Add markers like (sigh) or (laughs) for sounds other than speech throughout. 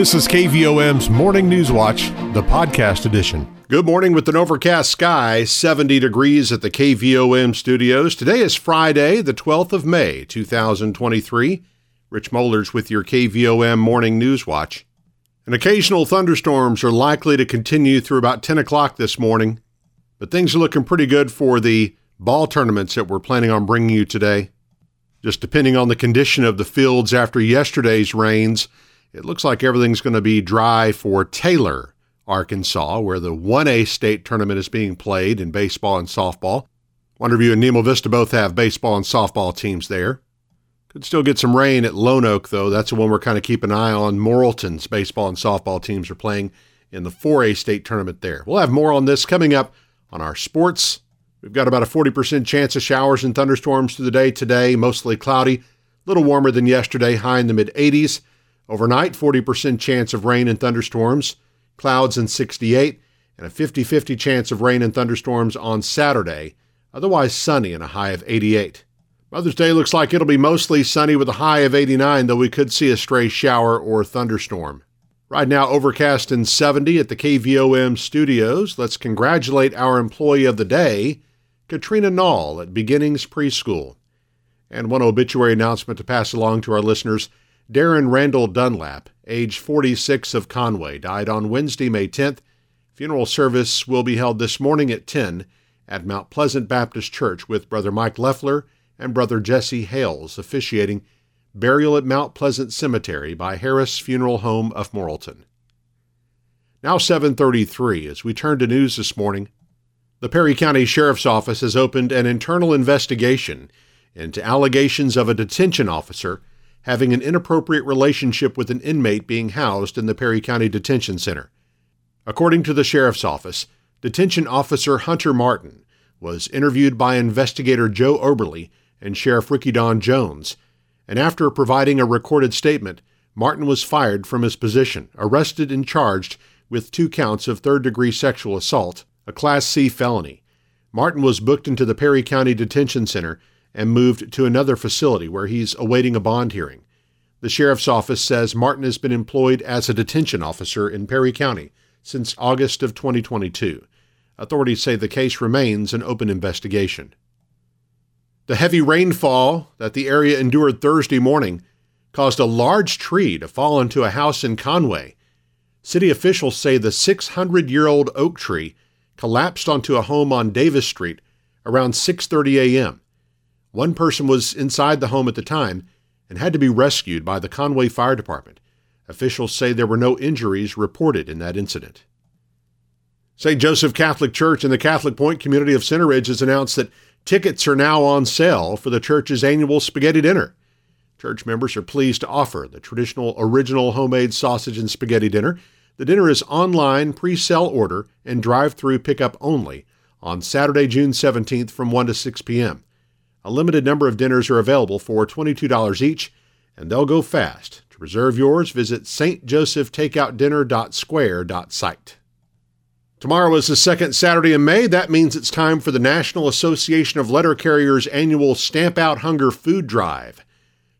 This is KVOM's Morning News Watch, the podcast edition. Good morning with an overcast sky, 70 degrees at the KVOM studios. Today is Friday, the 12th of May, 2023. Rich Mollers with your KVOM Morning News Watch. And occasional thunderstorms are likely to continue through about 10 o'clock this morning, but things are looking pretty good for the ball tournaments that we're planning on bringing you today. Just depending on the condition of the fields after yesterday's rains, it looks like everything's going to be dry for Taylor, Arkansas, where the 1A state tournament is being played in baseball and softball. Wonderview and Nemo Vista both have baseball and softball teams there. Could still get some rain at Lone Oak, though. That's the one we're kind of keeping an eye on. Morrilton's baseball and softball teams are playing in the 4A state tournament there. We'll have more on this coming up on our sports. We've got about a 40% chance of showers and thunderstorms through the day today, mostly cloudy, a little warmer than yesterday, high in the mid 80s. Overnight, 40% chance of rain and thunderstorms, clouds and 68, and a 50 50 chance of rain and thunderstorms on Saturday, otherwise sunny and a high of 88. Mother's Day looks like it'll be mostly sunny with a high of 89, though we could see a stray shower or thunderstorm. Right now, overcast and 70 at the KVOM studios. Let's congratulate our employee of the day, Katrina Nall at Beginnings Preschool. And one obituary announcement to pass along to our listeners. Darren Randall Dunlap, age 46 of Conway, died on Wednesday, May 10th. Funeral service will be held this morning at 10 at Mount Pleasant Baptist Church with Brother Mike Leffler and Brother Jesse Hales officiating burial at Mount Pleasant Cemetery by Harris Funeral Home of Morrilton. Now 7:33 as we turn to news this morning. The Perry County Sheriff's Office has opened an internal investigation into allegations of a detention officer having an inappropriate relationship with an inmate being housed in the Perry County Detention Center. According to the Sheriff's Office, Detention Officer Hunter Martin was interviewed by investigator Joe Oberly and Sheriff Ricky Don Jones, and after providing a recorded statement, Martin was fired from his position, arrested, and charged with two counts of third degree sexual assault, a Class C felony. Martin was booked into the Perry County Detention Center and moved to another facility where he's awaiting a bond hearing. The sheriff's office says Martin has been employed as a detention officer in Perry County since August of 2022. Authorities say the case remains an open investigation. The heavy rainfall that the area endured Thursday morning caused a large tree to fall into a house in Conway. City officials say the 600 year old oak tree collapsed onto a home on Davis Street around 6:30 a.m. One person was inside the home at the time and had to be rescued by the Conway Fire Department. Officials say there were no injuries reported in that incident. St. Joseph Catholic Church in the Catholic Point community of Center Ridge has announced that tickets are now on sale for the church's annual spaghetti dinner. Church members are pleased to offer the traditional original homemade sausage and spaghetti dinner. The dinner is online, pre sale order, and drive through pickup only on Saturday, June 17th from 1 to 6 p.m. A limited number of dinners are available for $22 each, and they'll go fast. To reserve yours, visit stjosephtakeoutdinner.square.site. Tomorrow is the second Saturday in May. That means it's time for the National Association of Letter Carriers annual Stamp Out Hunger Food Drive.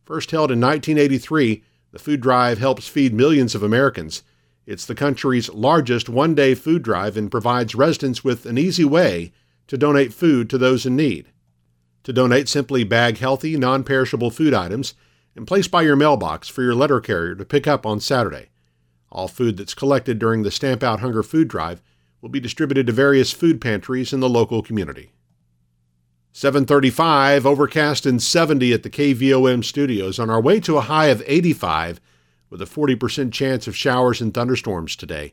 First held in 1983, the food drive helps feed millions of Americans. It's the country's largest one day food drive and provides residents with an easy way to donate food to those in need. To donate, simply bag healthy, non perishable food items and place by your mailbox for your letter carrier to pick up on Saturday. All food that's collected during the Stamp Out Hunger food drive will be distributed to various food pantries in the local community. 735, overcast and 70 at the KVOM studios, on our way to a high of 85 with a 40% chance of showers and thunderstorms today.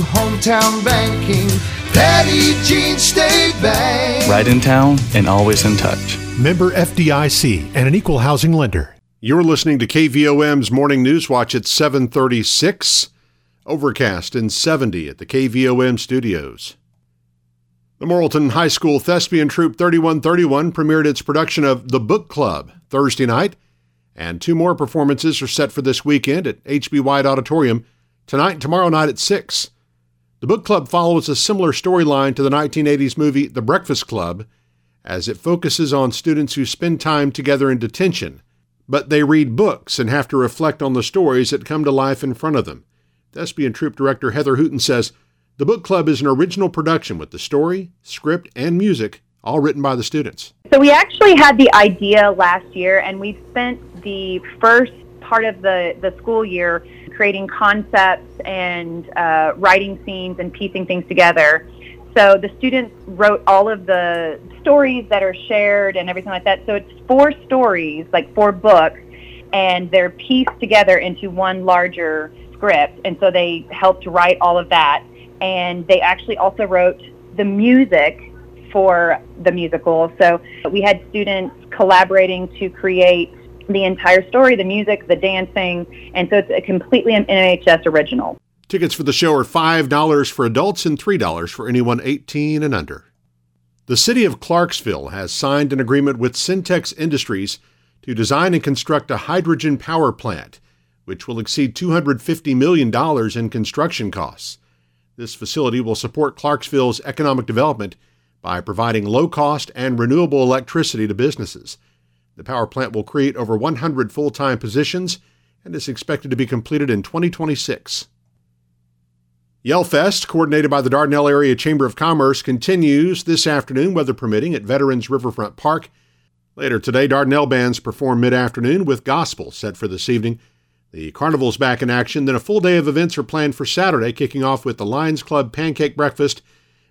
hometown banking. Petit Jean State Bank. Right in town and always in touch. Member FDIC and an equal housing lender. You're listening to KVOM's Morning News Watch at 736. Overcast and 70 at the KVOM studios. The Morrilton High School Thespian Troupe 3131 premiered its production of The Book Club Thursday night, and two more performances are set for this weekend at HB White Auditorium tonight and tomorrow night at 6. The book club follows a similar storyline to the 1980s movie The Breakfast Club, as it focuses on students who spend time together in detention, but they read books and have to reflect on the stories that come to life in front of them. Thespian Troupe Director Heather Hooten says the book club is an original production with the story, script, and music all written by the students. So we actually had the idea last year, and we've spent the first part of the, the school year creating concepts and uh, writing scenes and piecing things together. So the students wrote all of the stories that are shared and everything like that. So it's four stories, like four books, and they're pieced together into one larger script. And so they helped write all of that and they actually also wrote the music for the musical. So we had students collaborating to create the entire story, the music, the dancing, and so it's a completely an MHS original. Tickets for the show are $5 for adults and $3 for anyone 18 and under. The city of Clarksville has signed an agreement with Syntex Industries to design and construct a hydrogen power plant, which will exceed $250 million in construction costs. This facility will support Clarksville's economic development by providing low cost and renewable electricity to businesses. The power plant will create over 100 full time positions and is expected to be completed in 2026. Yellfest, coordinated by the Dardanelle Area Chamber of Commerce, continues this afternoon, weather permitting, at Veterans Riverfront Park. Later today, Dardanelle bands perform mid afternoon with gospel set for this evening. The carnival's back in action, then a full day of events are planned for Saturday, kicking off with the Lions Club Pancake Breakfast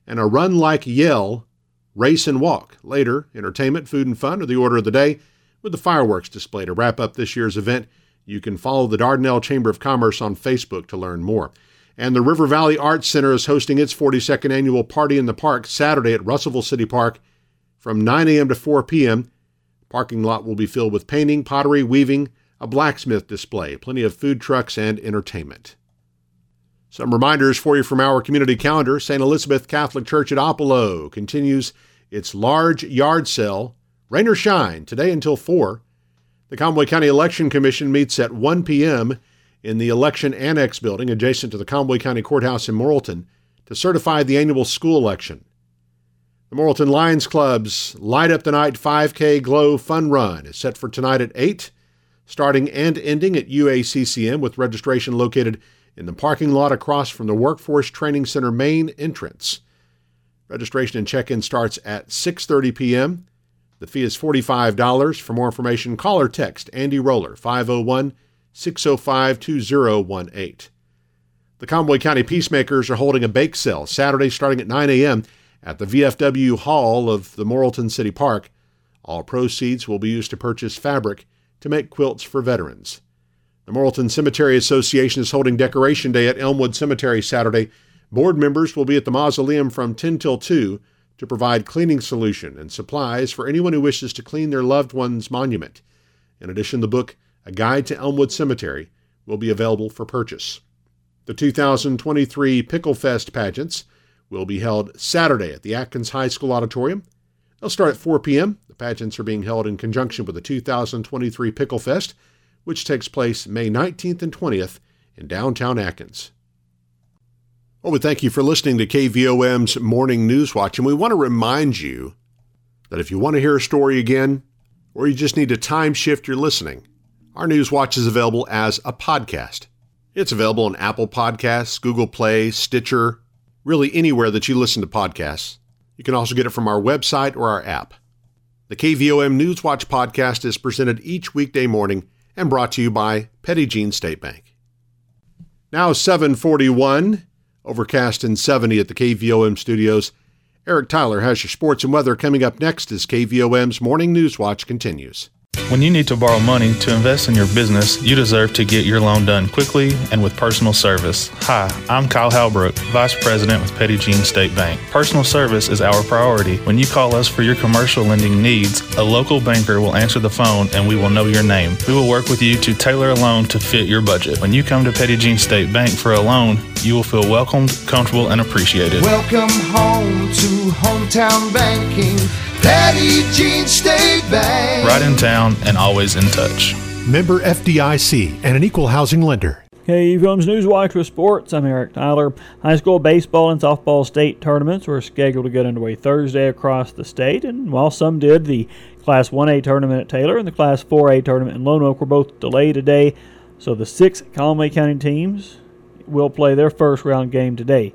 and a Run Like Yell race and walk. Later, entertainment, food, and fun are the order of the day, with the fireworks display to wrap up this year's event. You can follow the Dardanelle Chamber of Commerce on Facebook to learn more. And the River Valley Arts Center is hosting its 42nd annual Party in the Park Saturday at Russellville City Park from 9 a.m. to 4 p.m. Parking lot will be filled with painting, pottery, weaving, a blacksmith display, plenty of food trucks, and entertainment. Some reminders for you from our community calendar. St. Elizabeth Catholic Church at Oppelo continues its large yard sale, rain or shine, today until 4. The Conway County Election Commission meets at 1 p.m. in the Election Annex building adjacent to the Conway County Courthouse in Morrilton to certify the annual school election. The Morrilton Lions Club's Light Up the Night 5K Glow Fun Run is set for tonight at 8 starting and ending at UACCM with registration located in the parking lot across from the Workforce Training Center main entrance. Registration and check-in starts at 6:30 p.m. The fee is $45. For more information, call or text Andy Roller 501 605 2018. The Conway County Peacemakers are holding a bake sale Saturday starting at 9 a.m. at the VFW Hall of the Morrilton City Park. All proceeds will be used to purchase fabric to make quilts for veterans. The Morrilton Cemetery Association is holding Decoration Day at Elmwood Cemetery Saturday. Board members will be at the mausoleum from 10 till 2 to provide cleaning solution and supplies for anyone who wishes to clean their loved one's monument. In addition, the book, A Guide to Elmwood Cemetery, will be available for purchase. The 2023 Picklefest pageants will be held Saturday at the Atkins High School Auditorium. They'll start at 4 p.m. The pageants are being held in conjunction with the 2023 Picklefest, which takes place May 19th and 20th in downtown Atkins. Well, we thank you for listening to KVOM's Morning News Watch, and we want to remind you that if you want to hear a story again, or you just need to time shift your listening, our News Watch is available as a podcast. It's available on Apple Podcasts, Google Play, Stitcher, really anywhere that you listen to podcasts. You can also get it from our website or our app. The KVOM News Watch podcast is presented each weekday morning and brought to you by Petit Jean State Bank. Now 741, overcast and 70 at the KVOM studios. Eric Tyler has your sports and weather coming up next as KVOM's Morning Newswatch continues. When you need to borrow money to invest in your business, you deserve to get your loan done quickly and with personal service. Hi, I'm Kyle Halbrook, Vice President with Petit Jean State Bank. Personal service is our priority. When you call us for your commercial lending needs, a local banker will answer the phone and we will know your name. We will work with you to tailor a loan to fit your budget. When you come to Petit Jean State Bank for a loan, you will feel welcomed, comfortable, and appreciated. Welcome home to hometown banking. Petit Jean State Bank. Right in town and always in touch. Member FDIC and an equal housing lender. KVOM's Newswatch with Sports. I'm Eric Tyler. High school baseball and softball state tournaments were scheduled to get underway Thursday across the state, and while some did, the Class 1A tournament at Taylor and the Class 4A tournament in Lone Oak were both delayed today. So the six Conway County teams will play their first round game today.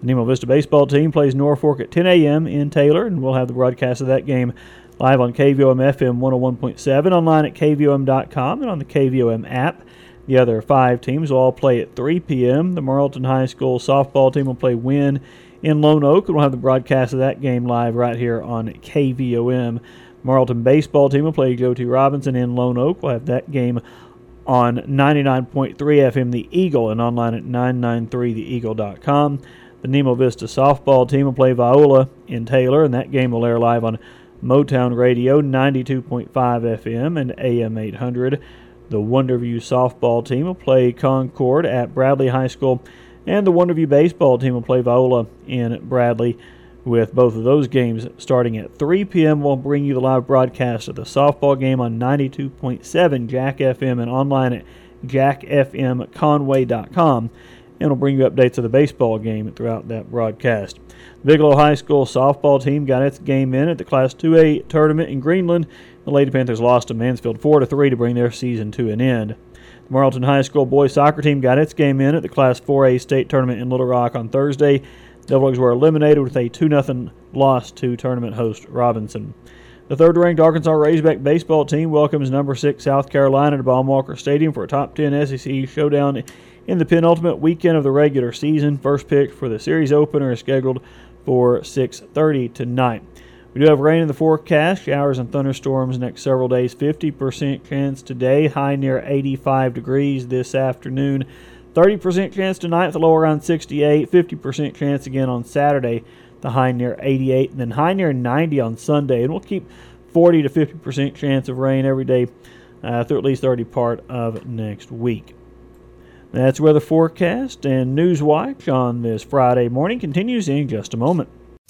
The Nemo Vista baseball team plays Norfolk at 10 a.m. in Taylor, and we'll have the broadcast of that game live on KVOM FM 101.7, online at KVOM.com, and on the KVOM app. The other five teams will all play at 3 p.m. The Morrilton High School softball team will play Wynne in Lone Oak, and we'll have the broadcast of that game live right here on KVOM. Morrilton baseball team will play Joe T. Robinson in Lone Oak. We'll have that game on 99.3 FM The Eagle and online at 993theeagle.com. The Nemo Vista softball team will play Viola in Taylor, and that game will air live on Motown Radio 92.5 FM and AM 800. The Wonderview softball team will play Concord at Bradley High School, and the Wonderview baseball team will play Viola in Bradley. With both of those games starting at 3 p.m., we'll bring you the live broadcast of the softball game on 92.7 Jack FM and online at jackfmconway.com and we'll bring you updates of the baseball game throughout that broadcast. Bigelow High School softball team got its game in at the Class 2A tournament in Greenland. The Lady Panthers lost to Mansfield 4 to 3 to bring their season to an end. The Morrilton High School boys soccer team got its game in at the Class 4A state tournament in Little Rock on Thursday. Devils were eliminated with a 2 0 loss to tournament host Robinson. The third ranked Arkansas Razorback baseball team welcomes number 6 South Carolina to Baum-Walker Stadium for a top 10 SEC showdown in the penultimate weekend of the regular season. First pick for the series opener is scheduled for 6:30 tonight. We do have rain in the forecast, showers and thunderstorms next several days. 50% chance today, high near 85 degrees this afternoon. 30% chance tonight, the low around 68. 50% chance again on Saturday, the high near 88, and then high near 90 on Sunday. And we'll keep 40 to 50% chance of rain every day uh, through at least 30 part of next week. That's weather forecast and news watch on this Friday morning continues in just a moment.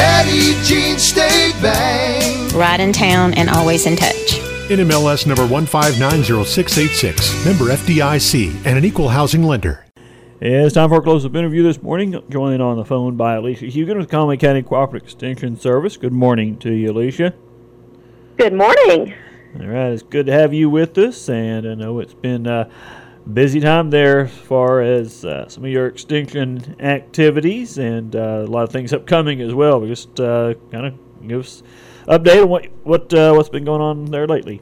Petit Jean State Bank. Right in town and always in touch. NMLS number 1590686, member FDIC, and an equal housing lender. It's time for a close-up interview this morning. Joined on the phone by Alicia Hugen with Conway County Cooperative Extension Service. Good morning to you, Alicia. Good morning. All right, it's good to have you with us, and I know it's been a busy time there as far as uh, some of your extension activities and uh, a lot of things upcoming as well. Just uh, kind of give us update on what what uh, what's been going on there lately.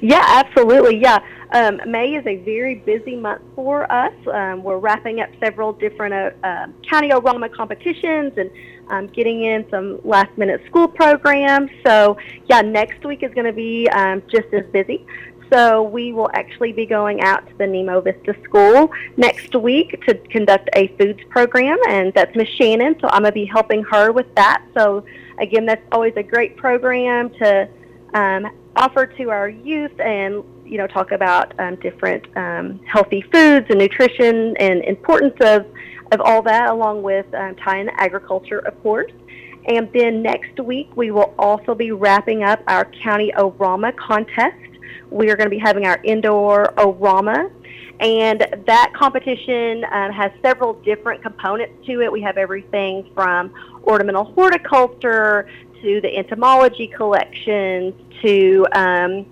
Yeah, absolutely. Yeah, um, May is a very busy month for us. Um, we're wrapping up several different uh, uh, county Orama competitions and um, getting in some last minute school programs. So, yeah, next week is going to be um, just as busy. So we will actually be going out to the Nemo Vista School next week to conduct a foods program, and that's Miss Shannon. So I'm going to be helping her with that. So again, that's always a great program to um, offer to our youth and you know talk about um, different um, healthy foods and nutrition and importance of of all that, along with um, tie-in agriculture, of course. And then next week we will also be wrapping up our county Orama contest. We are going to be having our indoor Orama. And that competition um, has several different components to it. We have everything from ornamental horticulture to the entomology collections to um,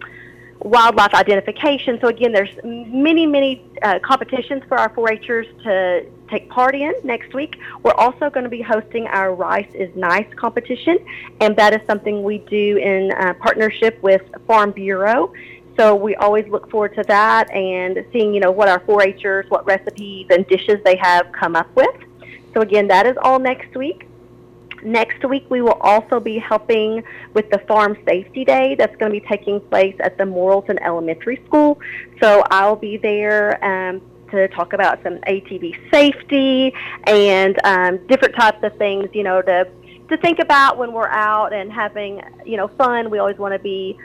wildlife identification. So again, there's many, many uh, competitions for our 4-Hers to take part in next week. We're also going to be hosting our Rice is Nice competition, and that is something we do in uh, partnership with Farm Bureau. So we always look forward to that and seeing, you know, what our 4-Hers, what recipes and dishes they have come up with. So again, that is all next week. Next week, we will also be helping with the Farm Safety Day that's going to be taking place at the Morrilton Elementary School. So I'll be there um, to talk about some ATV safety and um, different types of things, you know, to to think about when we're out and having, you know, fun. We always want to be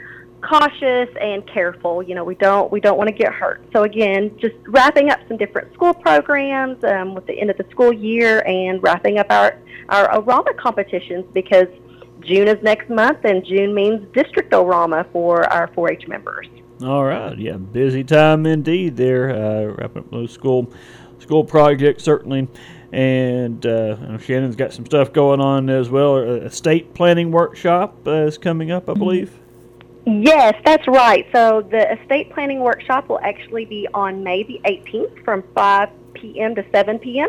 cautious and careful. You know, we don't we don't want to get hurt. So again, just wrapping up some different school programs um, with the end of the school year and wrapping up our our Orama competitions because June is next month and June means district Orama for our 4-H members. All right, yeah, busy time indeed there. Uh, wrapping up those school school projects certainly. And uh, Shannon's got some stuff going on as well. A state planning workshop uh, is coming up, I believe. Yes, that's right. So the estate planning workshop will actually be on May the 18th from 5 p.m. to 7 p.m.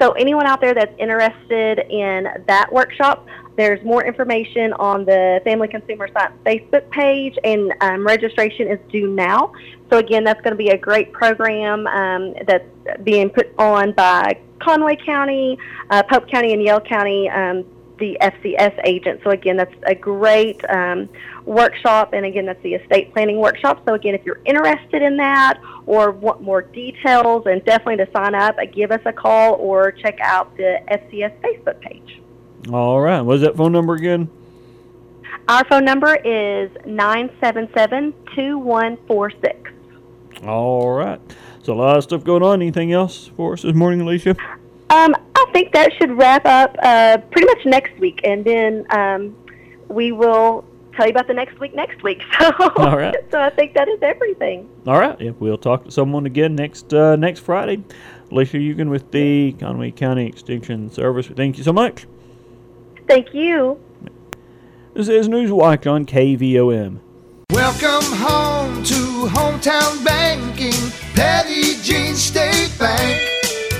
So anyone out there that's interested in that workshop, there's more information on the Family Consumer Science Facebook page, and um, registration is due now. So again, that's going to be a great program um, that's being put on by Conway County, uh, Pope County, and Yell County. Um, the FCS agent. So again, that's a great um, workshop, and again, that's the estate planning workshop. So again, if you're interested in that or want more details, and definitely to sign up, uh, give us a call or check out the FCS Facebook page. All right, what's that phone number again? Our phone number is nine seven seven two one four six. All right. So a lot of stuff going on. Anything else for us this morning, Alicia? Um, I think that should wrap up uh, pretty much next week, and then um, we will tell you about the next week next week. (laughs) So, All right. so I think that is everything. All right. Yeah, we'll talk to someone again next uh, next Friday. Alicia Hugen with the Conway County Extension Service. Thank you so much. Thank you. This is Newswatch on KVOM. Welcome home to hometown banking, Petit Jean State Bank.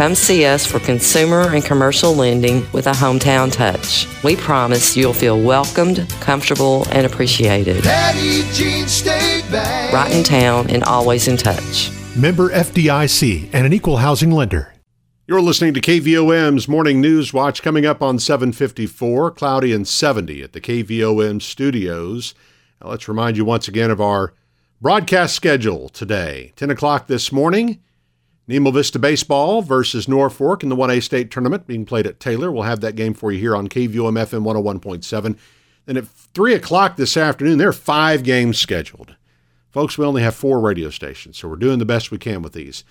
Come see us for consumer and commercial lending with a hometown touch. We promise you'll feel welcomed, comfortable, and appreciated. Petit Jean State Bank. Right in town and always in touch. Member FDIC and an equal housing lender. You're listening to KVOM's Morning News Watch coming up on 754, cloudy and 70 at the KVOM studios. Now let's remind you once again of our broadcast schedule today. 10 o'clock this morning. Nemo Vista Baseball versus Norfolk in the 1A state tournament being played at Taylor. We'll have that game for you here on KVOM FM 101.7. Then at 3 o'clock this afternoon, there are five games scheduled. Folks, we only have four radio stations, so we're doing the best we can with these.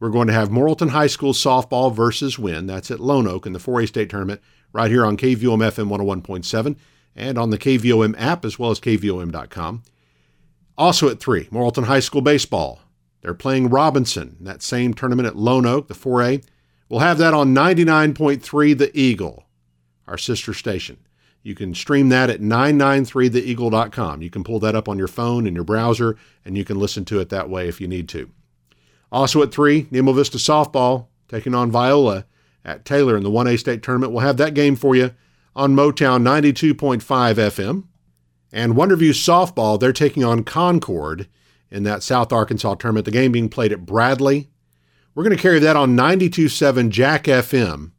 We're going to have Morrilton High School softball versus Wynne. That's at Lone Oak in the 4A state tournament right here on KVOM FM 101.7 and on the KVOM app as well as KVOM.com. Also at 3, Morrilton High School baseball they're playing Robinson in that same tournament at Lone Oak, the 4A. We'll have that on 99.3 The Eagle, our sister station. You can stream that at 993theeagle.com. You can pull that up on your phone and your browser, and you can listen to it that way if you need to. Also at 3, Nemo Vista Softball taking on Viola at Taylor in the 1A state tournament. We'll have that game for you on Motown 92.5 FM. And Wonderview Softball, they're taking on Concord in that South Arkansas tournament. The game being played at Bradley. We're going to carry that on 92.7 Jack FM.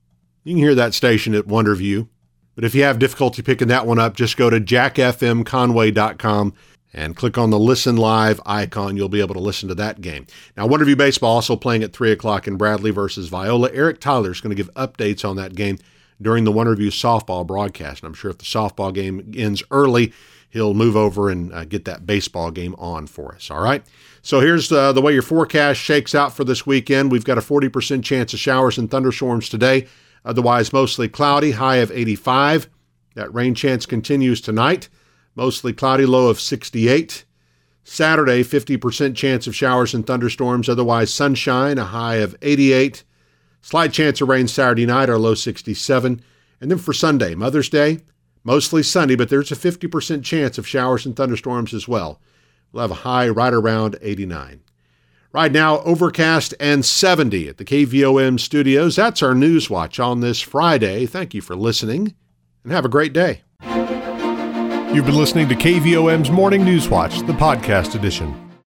You can hear that station at Wonderview. But if you have difficulty picking that one up, just go to jackfmconway.com and click on the Listen Live icon. You'll be able to listen to that game. Now, Wonderview Baseball also playing at 3 o'clock in Bradley versus Viola. Eric Tyler is going to give updates on that game during the Wonderview softball broadcast. And I'm sure if the softball game ends early, he'll move over and uh, get that baseball game on for us. All right. So here's uh, the way your forecast shakes out for this weekend. We've got a 40% chance of showers and thunderstorms today, Otherwise, mostly cloudy, high of 85. That rain chance continues tonight. Mostly cloudy, low of 68. Saturday, 50% chance of showers and thunderstorms, otherwise sunshine, a high of 88. Slight chance of rain Saturday night, our low 67. And then for Sunday, Mother's Day, mostly sunny, but there's a 50% chance of showers and thunderstorms as well. We'll have a high right around 89. Right now, overcast and 70 at the KVOM studios. That's our News Watch on this Friday. Thank you for listening and have a great day. You've been listening to KVOM's Morning News Watch, the podcast edition.